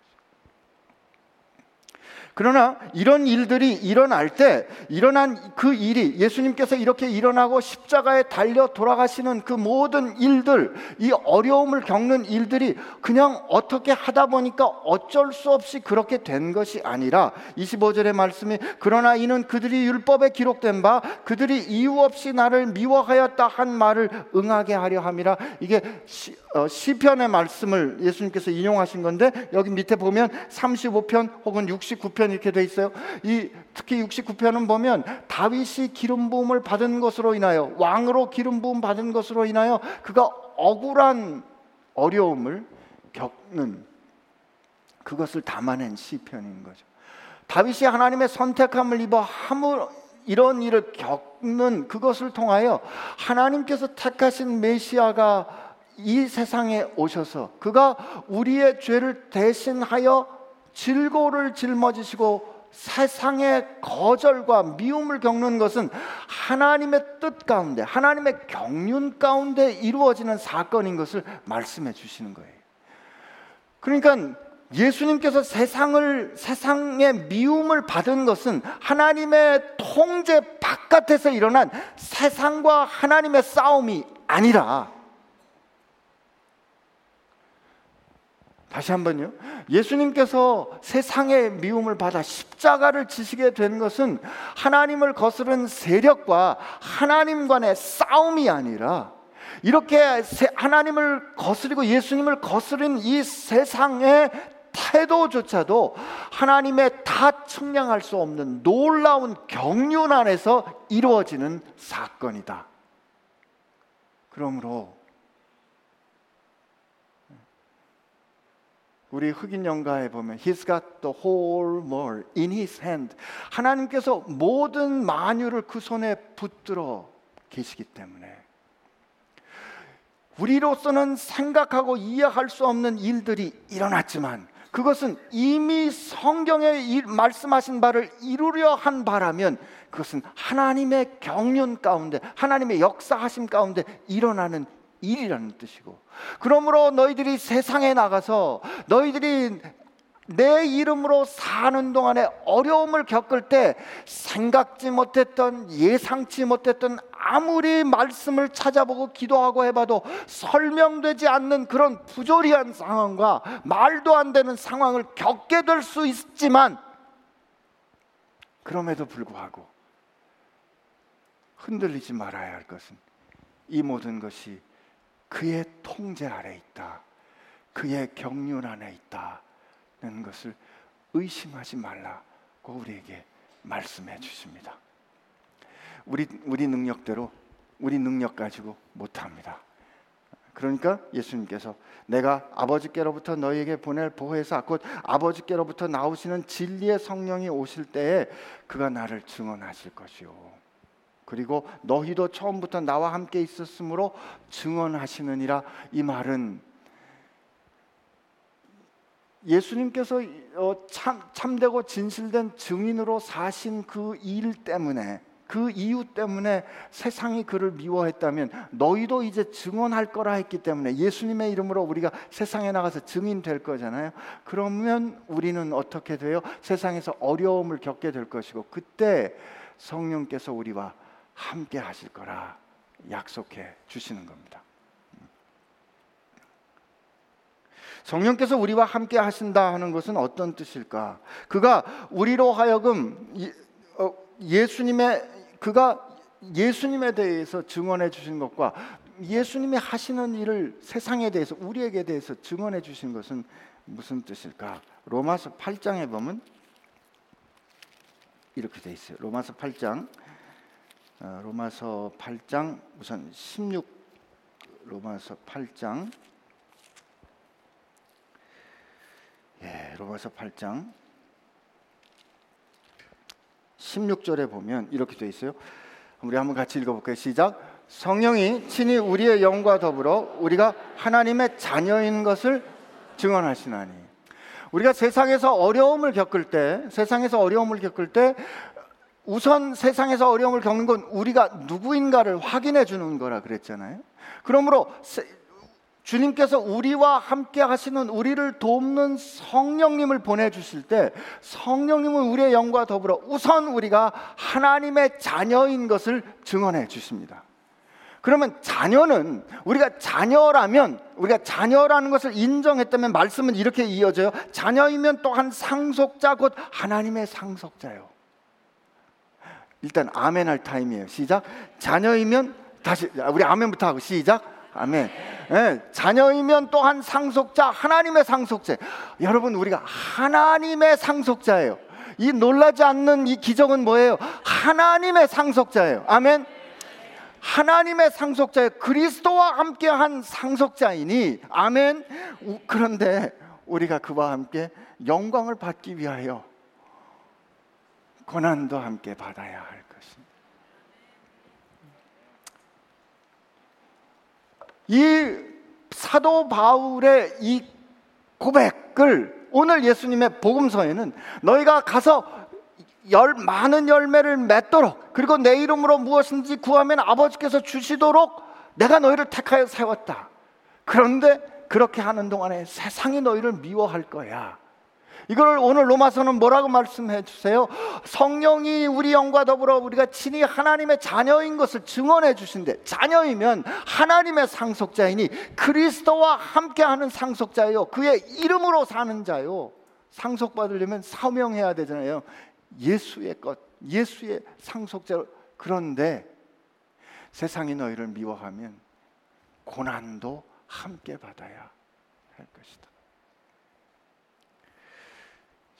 Speaker 1: 그러나 이런 일들이 일어날 때 일어난 그 일이 예수님께서 이렇게 일어나고 십자가에 달려 돌아가시는 그 모든 일들, 이 어려움을 겪는 일들이 그냥 어떻게 하다 보니까 어쩔 수 없이 그렇게 된 것이 아니라 25절의 말씀이 그러나 이는 그들이 율법에 기록된 바 그들이 이유 없이 나를 미워하였다 한 말을 응하게 하려 함이라. 이게 시, 어, 시편의 말씀을 예수님께서 인용하신 건데 여기 밑에 보면 35편 혹은 69편 69편 이렇게 돼 있어요. 이 특히 69편은 보면 다윗이 기름 부음을 받은 것으로 인하여 왕으로 기름 부음 받은 것으로 인하여 그가 억울한 어려움을 겪는 그것을 담아낸 시편인 거죠. 다윗이 하나님의 선택함을 입어 함을 이런 일을 겪는 그것을 통하여 하나님께서 택하신 메시아가 이 세상에 오셔서 그가 우리의 죄를 대신하여 질고를 짊어지시고 세상의 거절과 미움을 겪는 것은 하나님의 뜻 가운데 하나님의 경륜 가운데 이루어지는 사건인 것을 말씀해 주시는 거예요. 그러니까 예수님께서 세상을 세상의 미움을 받은 것은 하나님의 통제 바깥에서 일어난 세상과 하나님의 싸움이 아니라 다시 한번요. 예수님께서 세상의 미움을 받아 십자가를 지시게 된 것은 하나님을 거스른 세력과 하나님 간의 싸움이 아니라 이렇게 하나님을 거스리고 예수님을 거스른 이 세상의 태도조차도 하나님의 다 측량할 수 없는 놀라운 경륜 안에서 이루어지는 사건이다. 그러므로 우리 흑인 영가에 보면 He's got the whole world in his hand. 하나님께서 모든 만유를 그 손에 붙들어 계시기 때문에 우리로서는 생각하고 이해할 수 없는 일들이 일어났지만 그것은 이미 성경에 말씀하신 바를 이루려 한 바라면 그것은 하나님의 경륜 가운데 하나님의 역사하심 가운데 일어나는 일이라는 뜻이고. 그러므로 너희들이 세상에 나가서 너희들이 내 이름으로 사는 동안에 어려움을 겪을 때 생각지 못했던 예상치 못했던 아무리 말씀을 찾아보고 기도하고 해봐도 설명되지 않는 그런 부조리한 상황과 말도 안 되는 상황을 겪게 될 수 있지만 그럼에도 불구하고 흔들리지 말아야 할 것은 이 모든 것이 그의 통제 아래 있다. 그의 경륜 안에 있다는 것을 의심하지 말라고 우리에게 말씀해 주십니다. 우리 우리 능력대로 우리 능력 가지고 못 합니다. 그러니까 예수님께서 내가 아버지께로부터 너희에게 보낼 보혜사 곧 아버지께로부터 나오시는 진리의 성령이 오실 때에 그가 나를 증언하실 것이요 그리고 너희도 처음부터 나와 함께 있었으므로 증언하시느니라 이 말은 예수님께서 어, 참, 참되고 진실된 증인으로 사신 그 일 때문에 그 이유 때문에 세상이 그를 미워했다면 너희도 이제 증언할 거라 했기 때문에 예수님의 이름으로 우리가 세상에 나가서 증인 될 거잖아요. 그러면 우리는 어떻게 돼요? 세상에서 어려움을 겪게 될 것이고 그때 성령께서 우리와 함께 하실 거라 약속해 주시는 겁니다. 성령께서 우리와 함께 하신다 하는 것은 어떤 뜻일까? 그가 우리로 하여금 어, 예수님의 그가 예수님에 대해서 증언해 주신 것과 예수님이 하시는 일을 세상에 대해서 우리에게 대해서 증언해 주신 것은 무슨 뜻일까? 로마서 8장에 보면 이렇게 돼 있어요. 로마서 8장 어, 로마서 8장 우선 16 로마서 8장 예, 로마서 8장 16절에 보면 이렇게 되어 있어요. 우리 한번 같이 읽어 볼까요? 시작. 성령이 친히 우리의 영과 더불어 우리가 하나님의 자녀인 것을 증언하시나니. 우리가 세상에서 어려움을 겪을 때, 세상에서 어려움을 겪을 때 우선 세상에서 어려움을 겪는 건 우리가 누구인가를 확인해 주는 거라 그랬잖아요. 그러므로 주님께서 우리와 함께 하시는 우리를 돕는 성령님을 보내주실 때 성령님은 우리의 영과 더불어 우선 우리가 하나님의 자녀인 것을 증언해 주십니다. 그러면 자녀는 우리가 자녀라면 우리가 자녀라는 것을 인정했다면 말씀은 이렇게 이어져요. 자녀이면 또한 상속자 곧 하나님의 상속자요. 일단 아멘 할 타임이에요. 시작. 자녀이면 다시 우리 아멘부터 하고 시작. 아멘. 네, 자녀이면 또한 상속자, 하나님의 상속자. 여러분 우리가 하나님의 상속자예요. 이 놀라지 않는 이 기적은 뭐예요? 하나님의 상속자예요. 아멘. 하나님의 상속자예요. 그리스도와 함께한 상속자이니 아멘. 그런데 우리가 그와 함께 영광을 받기 위하여 고난도 함께 받아야 할 것입니다. 이 사도 바울의 이 고백을 오늘 예수님의 복음서에는 너희가 가서 열, 많은 열매를 맺도록 그리고 내 이름으로 무엇인지 구하면 아버지께서 주시도록 내가 너희를 택하여 세웠다. 그런데 그렇게 하는 동안에 세상이 너희를 미워할 거야. 이걸 오늘 로마서는 뭐라고 말씀해 주세요? 성령이 우리 영과 더불어 우리가 친히 하나님의 자녀인 것을 증언해 주신대. 자녀이면 하나님의 상속자이니 그리스도와 함께하는 상속자요. 그의 이름으로 사는 자요. 상속받으려면 사명해야 되잖아요. 예수의 것, 예수의 상속자로. 그런데 세상이 너희를 미워하면 고난도 함께 받아야 할 것이다.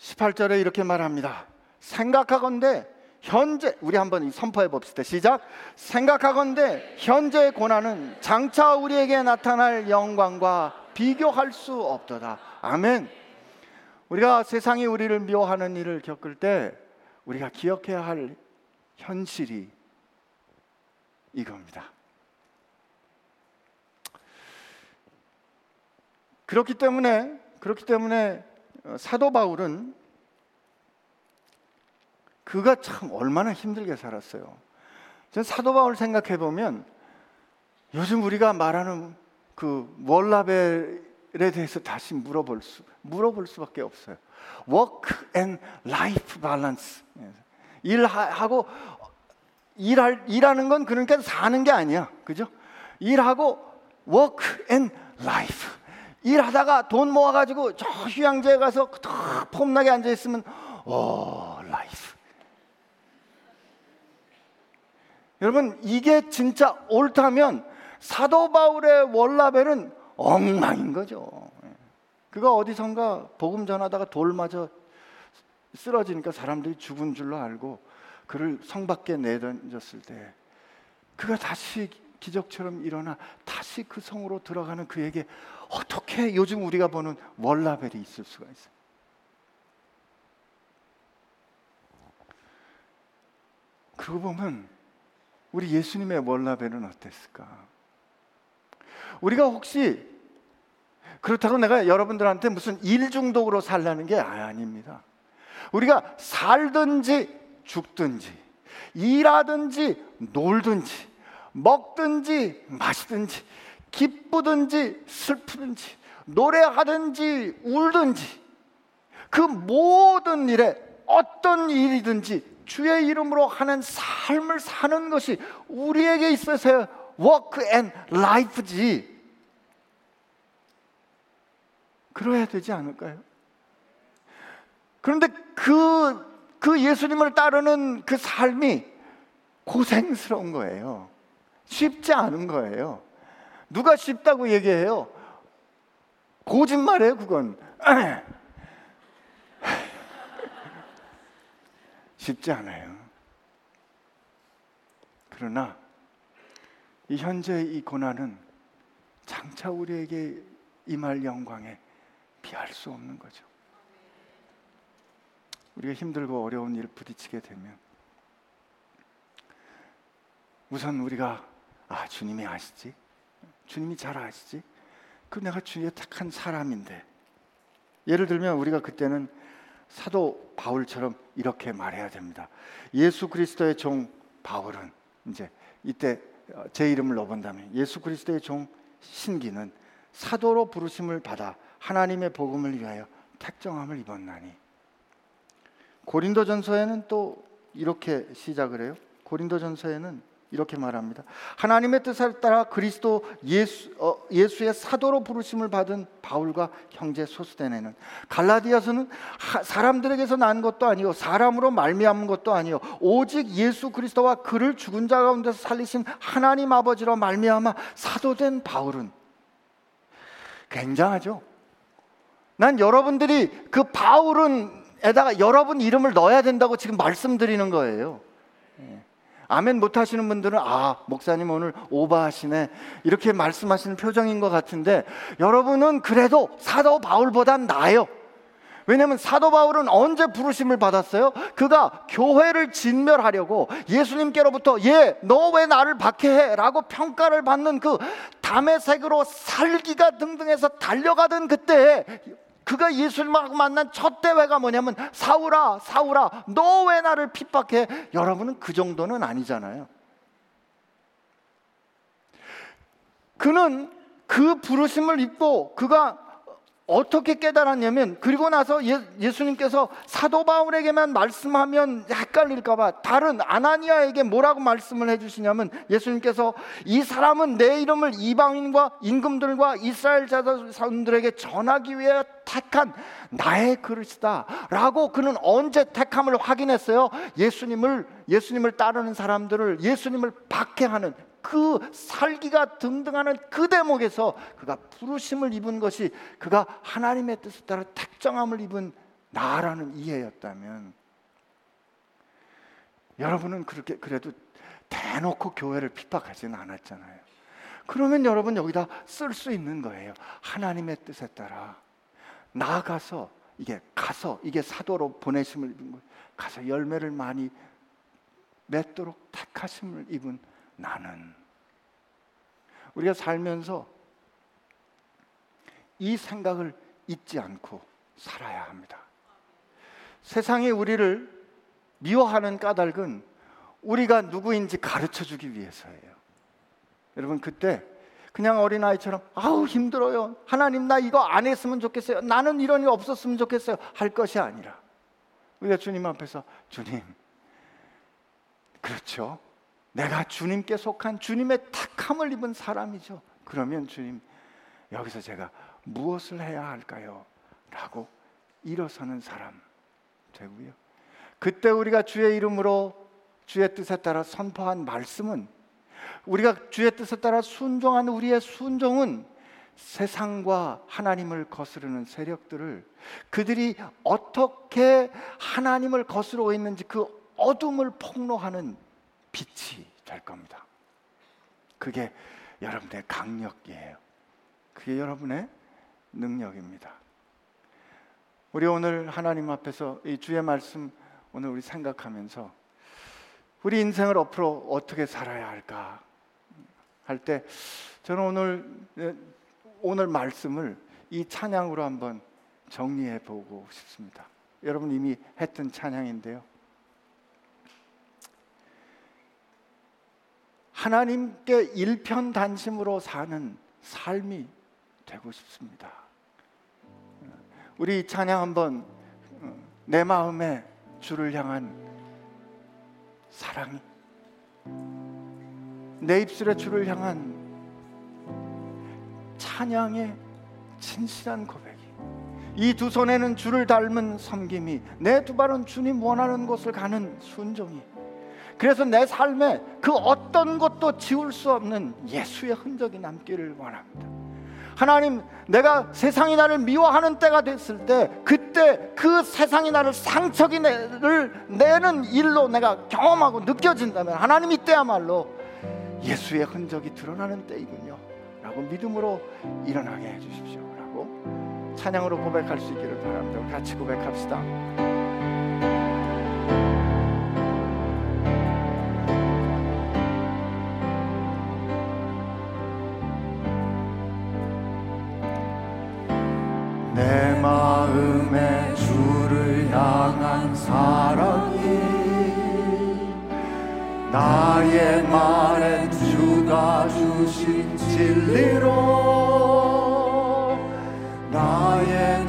Speaker 1: 18절에 이렇게 말합니다. 생각하건대 현재 우리 한번 선포해 봅시다. 시작. 생각하건대 현재의 고난은 장차 우리에게 나타날 영광과 비교할 수 없도다. 아멘. 우리가 세상이 우리를 미워하는 일을 겪을 때 우리가 기억해야 할 현실이 이겁니다. 그렇기 때문에 그렇기 때문에 어, 사도 바울은 그가 참 얼마나 힘들게 살았어요. 전 사도 바울 생각해 보면 요즘 우리가 말하는 그 월라벨에 대해서 다시 물어볼 수 물어볼 수밖에 없어요. Work and life balance. 일하고 일할 일하는 건 그러니까 사는 게 아니야, 그죠? 일하고 work and life. 일하다가 돈 모아가지고 저 휴양지에 가서 탁 폼나게 앉아 있으면 오 라이프. 여러분 이게 진짜 옳다면 사도 바울의 월라벨은 엉망인 거죠. 그가 어디선가 복음 전하다가 돌 맞아 쓰러지니까 사람들이 죽은 줄로 알고 그를 성 밖에 내던졌을 때 그가 다시 기적처럼 일어나 다시 그 성으로 들어가는 그에게 어떻게 요즘 우리가 보는 월라벨이 있을 수가 있어요? 그러고 보면 우리 예수님의 월라벨은 어땠을까? 우리가 혹시 그렇다고 내가 여러분들한테 무슨 일 중독으로 살라는 게 아닙니다. 우리가 살든지 죽든지 일하든지 놀든지 먹든지 마시든지 기쁘든지 슬프든지 노래하든지 울든지 그 모든 일에 어떤 일이든지 주의 이름으로 하는 삶을 사는 것이 우리에게 있어서 work and life지 그러야 되지 않을까요? 그런데 그, 그 예수님을 따르는 그 삶이 고생스러운 거예요. 쉽지 않은 거예요. 누가 쉽다고 얘기해요? 거짓말이에요, 그건. 쉽지 않아요. 그러나 이 현재 이 고난은 장차 우리에게 임할 영광에 비할 수 없는 거죠. 우리가 힘들고 어려운 일 부딪히게 되면 우선 우리가 아 주님이 아시지 주님이 잘 아시지 그 내가 주의 택한 사람인데 예를 들면 우리가 그때는 사도 바울처럼 이렇게 말해야 됩니다. 예수 그리스도의 종 바울은 이제 이때 제 이름을 넣어본다면 예수 그리스도의 종 신기는 사도로 부르심을 받아 하나님의 복음을 위하여 택정함을 입었나니 고린도전서에는 또 이렇게 시작을 해요. 고린도전서에는 이렇게 말합니다. 하나님의 뜻을 따라 그리스도 예수, 어, 예수의 사도로 부르심을 받은 바울과 형제 소스데네는 갈라디아서는 하, 사람들에게서 난 것도 아니요 사람으로 말미암은 것도 아니요 오직 예수 그리스도와 그를 죽은 자 가운데서 살리신 하나님 아버지로 말미암아 사도된 바울은 굉장하죠. 난 여러분들이 그 바울은에다가 여러분 이름을 넣어야 된다고 지금 말씀드리는 거예요. 아멘 못 하시는 분들은 아, 목사님 오늘 오버하시네. 이렇게 말씀하시는 표정인 것 같은데 여러분은 그래도 사도 바울보단 나아요.
Speaker 2: 왜냐하면 사도 바울은 언제 부르심을 받았어요? 그가 교회를 진멸하려고 예수님께로부터 예, 너 왜 나를 박해해? 라고 평가를 받는 그 담의 색으로 살기가 등등해서 달려가던 그때 그가 예수님하고 만난 첫 대회가 뭐냐면 사울아, 사울아, 너 왜 나를 핍박해? 여러분은 그 정도는 아니잖아요. 그는 그 부르심을 입고 그가 어떻게 깨달았냐면 그리고 나서 예, 수님께서 사도 바울에게만 말씀하면 헷갈릴까봐 다른 아나니아에게 뭐라고 말씀을 해주시냐면 예수님께서 이 사람은 내 이름을 이방인과 임금들과 이스라엘 자손들에게 전하기 위해 택한 나의 그릇이다라고 그는 언제 택함을 확인했어요? 예수님을 예수님을 따르는 사람들을 예수님을 박해하는 그 살기가 등등하는 그 대목에서 그가 부르심을 입은 것이 그가 하나님의 뜻에 따라 택정함을 입은 나라는 이해였다면 여러분은 그렇게 그래도 대놓고 교회를 핍박하지는 않았잖아요. 그러면 여러분 여기다 쓸 수 있는 거예요. 하나님의 뜻에 따라 나아가서 이게 가서 이게 사도로 보내심을 입은 거예요. 가서 열매를 많이 맺도록 택하심을 입은 나는 우리가 살면서 이 생각을 잊지 않고 살아야 합니다. 세상이 우리를 미워하는 까닭은 우리가 누구인지 가르쳐 주기 위해서예요. 여러분 그때 그냥 어린아이처럼 아우 힘들어요. 하나님 나 이거 안 했으면 좋겠어요. 나는 이런 일 없었으면 좋겠어요. 할 것이 아니라 우리가 주님 앞에서 주님 그렇죠. 내가 주님께 속한 주님의 택함을 입은 사람이죠. 그러면 주님 여기서 제가 무엇을 해야 할까요? 라고 일어서는 사람 되고요. 그때 우리가 주의 이름으로 주의 뜻에 따라 선포한 말씀은 우리가 주의 뜻에 따라 순종한 우리의 순종은 세상과 하나님을 거스르는 세력들을 그들이 어떻게 하나님을 거스르고 있는지 그 어둠을 폭로하는 빛이 될 겁니다. 그게 여러분의 강력이에요. 그게 여러분의 능력입니다. 우리 오늘 하나님 앞에서 이 주의 말씀 오늘 우리 생각하면서 우리 인생을 앞으로 어떻게 살아야 할까 할 때 저는 오늘 오늘 말씀을 이 찬양으로 한번 정리해 보고 싶습니다. 여러분 이미 했던 찬양인데요. 하나님께 일편단심으로 사는 삶이 되고 싶습니다. 우리 찬양 한번 어, 내 마음에 주를 향한 사랑이 내 입술에 주를 향한 찬양의 진실한 고백이 이 두 손에는 주를 닮은 섬김이 내 두 발은 주님 원하는 곳을 가는 순종이 그래서 내 삶에 그 어떤 것도 지울 수 없는 예수의 흔적이 남기를 원합니다. 하나님, 내가 세상이 나를 미워하는 때가 됐을 때, 그때 그 세상이 나를 상처기를 내는 일로 내가 경험하고 느껴진다면, 하나님 이때야말로 예수의 흔적이 드러나는 때이군요. 라고 믿음으로 일어나게 해주십시오. 라고 찬양으로 고백할 수 있기를 바랍니다. 같이 고백합시다.
Speaker 1: 사랑이 나의 말엔 주가 주신 진리로 나의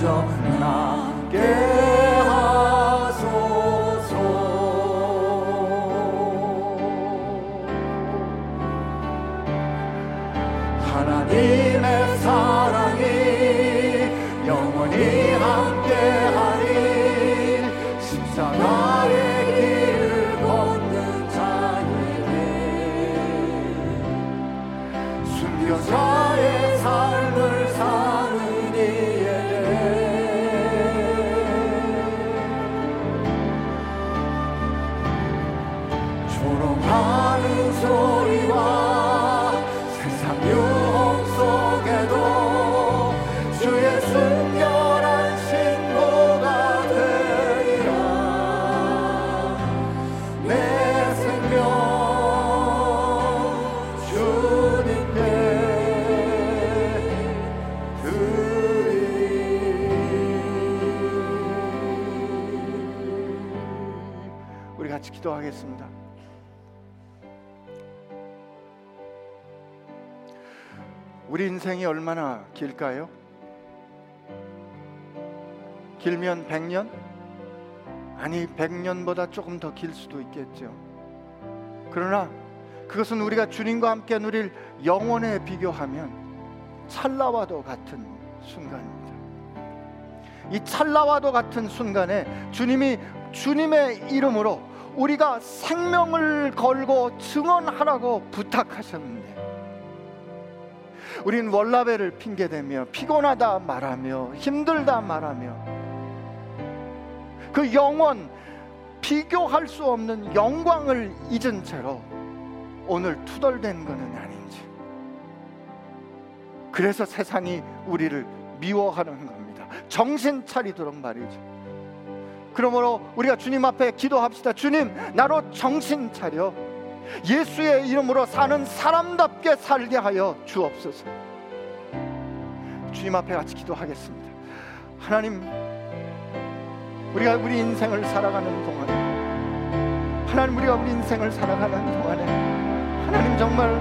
Speaker 1: 흔적 나게
Speaker 2: 인생이 얼마나 길까요? 길면 100년? 아니 100년보다 조금 더 길 수도 있겠죠. 그러나 그것은 우리가 주님과 함께 누릴 영원에 비교하면 찰나와도 같은 순간입니다. 이 찰나와도 같은 순간에 주님이 주님의 이름으로 우리가 생명을 걸고 증언하라고 부탁하셨는데 우린 월라벨을 핑계대며 피곤하다 말하며 힘들다 말하며 그 영원 비교할 수 없는 영광을 잊은 채로 오늘 투덜댄 것은 아닌지. 그래서 세상이 우리를 미워하는 겁니다. 정신 차리도록 말이죠. 그러므로 우리가 주님 앞에 기도합시다. 주님 나로 정신 차려 예수의 이름으로 사는 사람답게 살게 하여 주옵소서. 주님 앞에 같이 기도하겠습니다. 하나님 우리가 우리 인생을 살아가는 동안에 하나님 우리가 우리 인생을 살아가는 동안에 하나님 정말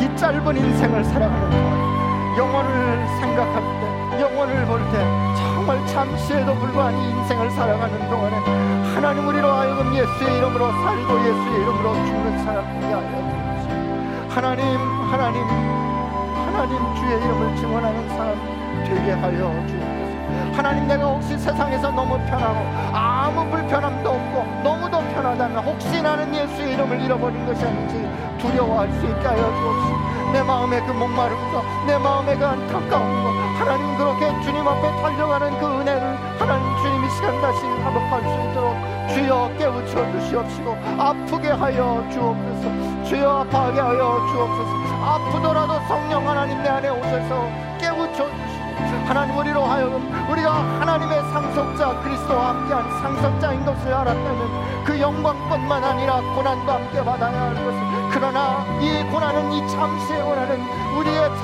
Speaker 2: 이 짧은 인생을 살아가는 동안 영혼을 생각할 때 영혼을 볼 때 정말 잠시에도 이 인생을 살아가는 동안에 하나님 우리로 하여금 예수의 이름으로 살고 예수의 이름으로 죽는 사람 되게 하여 주옵소서 하나님 하나님 하나님 주의 이름을 증언하는 사람 되게 하여 주옵소서. 하나님 내가 혹시 세상에서 너무 편하고 아무 불편함도 없고 너무도 편하다면 혹시 나는 예수의 이름을 잃어버린 것이 아닌지 두려워할 수 있게 하여 주옵소서 내 마음의 그 목마름과 내 마음의 그 안타까움과 하나님 그렇게 주님 앞에 달려가는 그 은혜를 하나님 주님 이 시간 다시 회복할 수 있도록 주여 깨우쳐 주시옵시고 아프게 하여 주옵소서. 주여 아파하게 하여 주옵소서. 아프더라도 성령 하나님 내 안에 오셔서 깨우쳐 주시고 하나님 우리로 하여금 우리가 하나님의 상속자 그리스도와 함께한 상속자인 것을 알았다면 그 영광뿐만 아니라 고난도 함께 받아야 할 것을. 그러나 이 고난은 이 잠시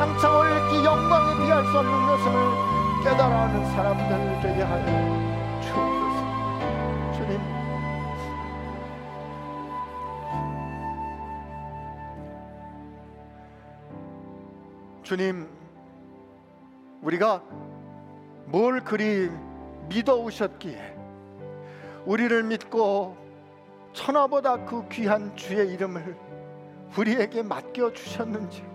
Speaker 2: 장차올 그 영광에 비할 수 없는 것임을 깨달아하는 사람들 되게 하여 주옵소서. 주님. 주님 우리가 뭘 그리 믿어오셨기에 우리를 믿고 천하보다 그 귀한 주의 이름을 우리에게 맡겨 주셨는지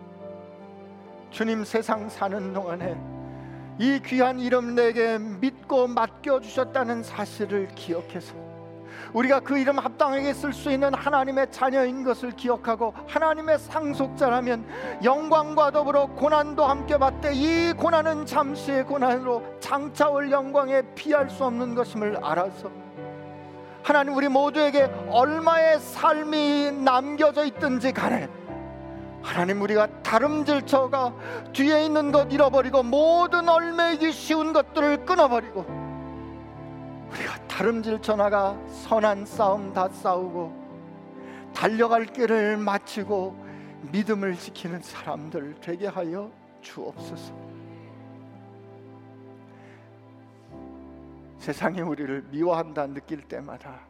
Speaker 2: 주님 세상 사는 동안에 이 귀한 이름 내게 믿고 맡겨 주셨다는 사실을 기억해서 우리가 그 이름 합당하게 쓸 수 있는 하나님의 자녀인 것을 기억하고 하나님의 상속자라면 영광과 더불어 고난도 함께 받되 이 고난은 잠시의 고난으로 장차올 영광에 피할 수 없는 것임을 알아서 하나님 우리 모두에게 얼마의 삶이 남겨져 있든지 간에 하나님 우리가 다름질쳐가 뒤에 있는 것 잃어버리고 모든 얼매이기 쉬운 것들을 끊어버리고 우리가 다름질쳐 나가 선한 싸움 다 싸우고 달려갈 길을 마치고 믿음을 지키는 사람들 되게 하여 주옵소서. 세상이 우리를 미워한다 느낄 때마다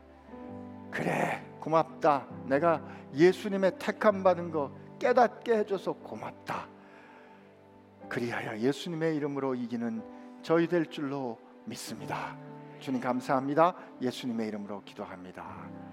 Speaker 2: 그래 고맙다 내가 예수님의 택함 받은 거 깨닫게 해줘서 고맙다. 그리하여 예수님의 이름으로 이기는 저희 될 줄로 믿습니다. 주님 감사합니다. 예수님의 이름으로 기도합니다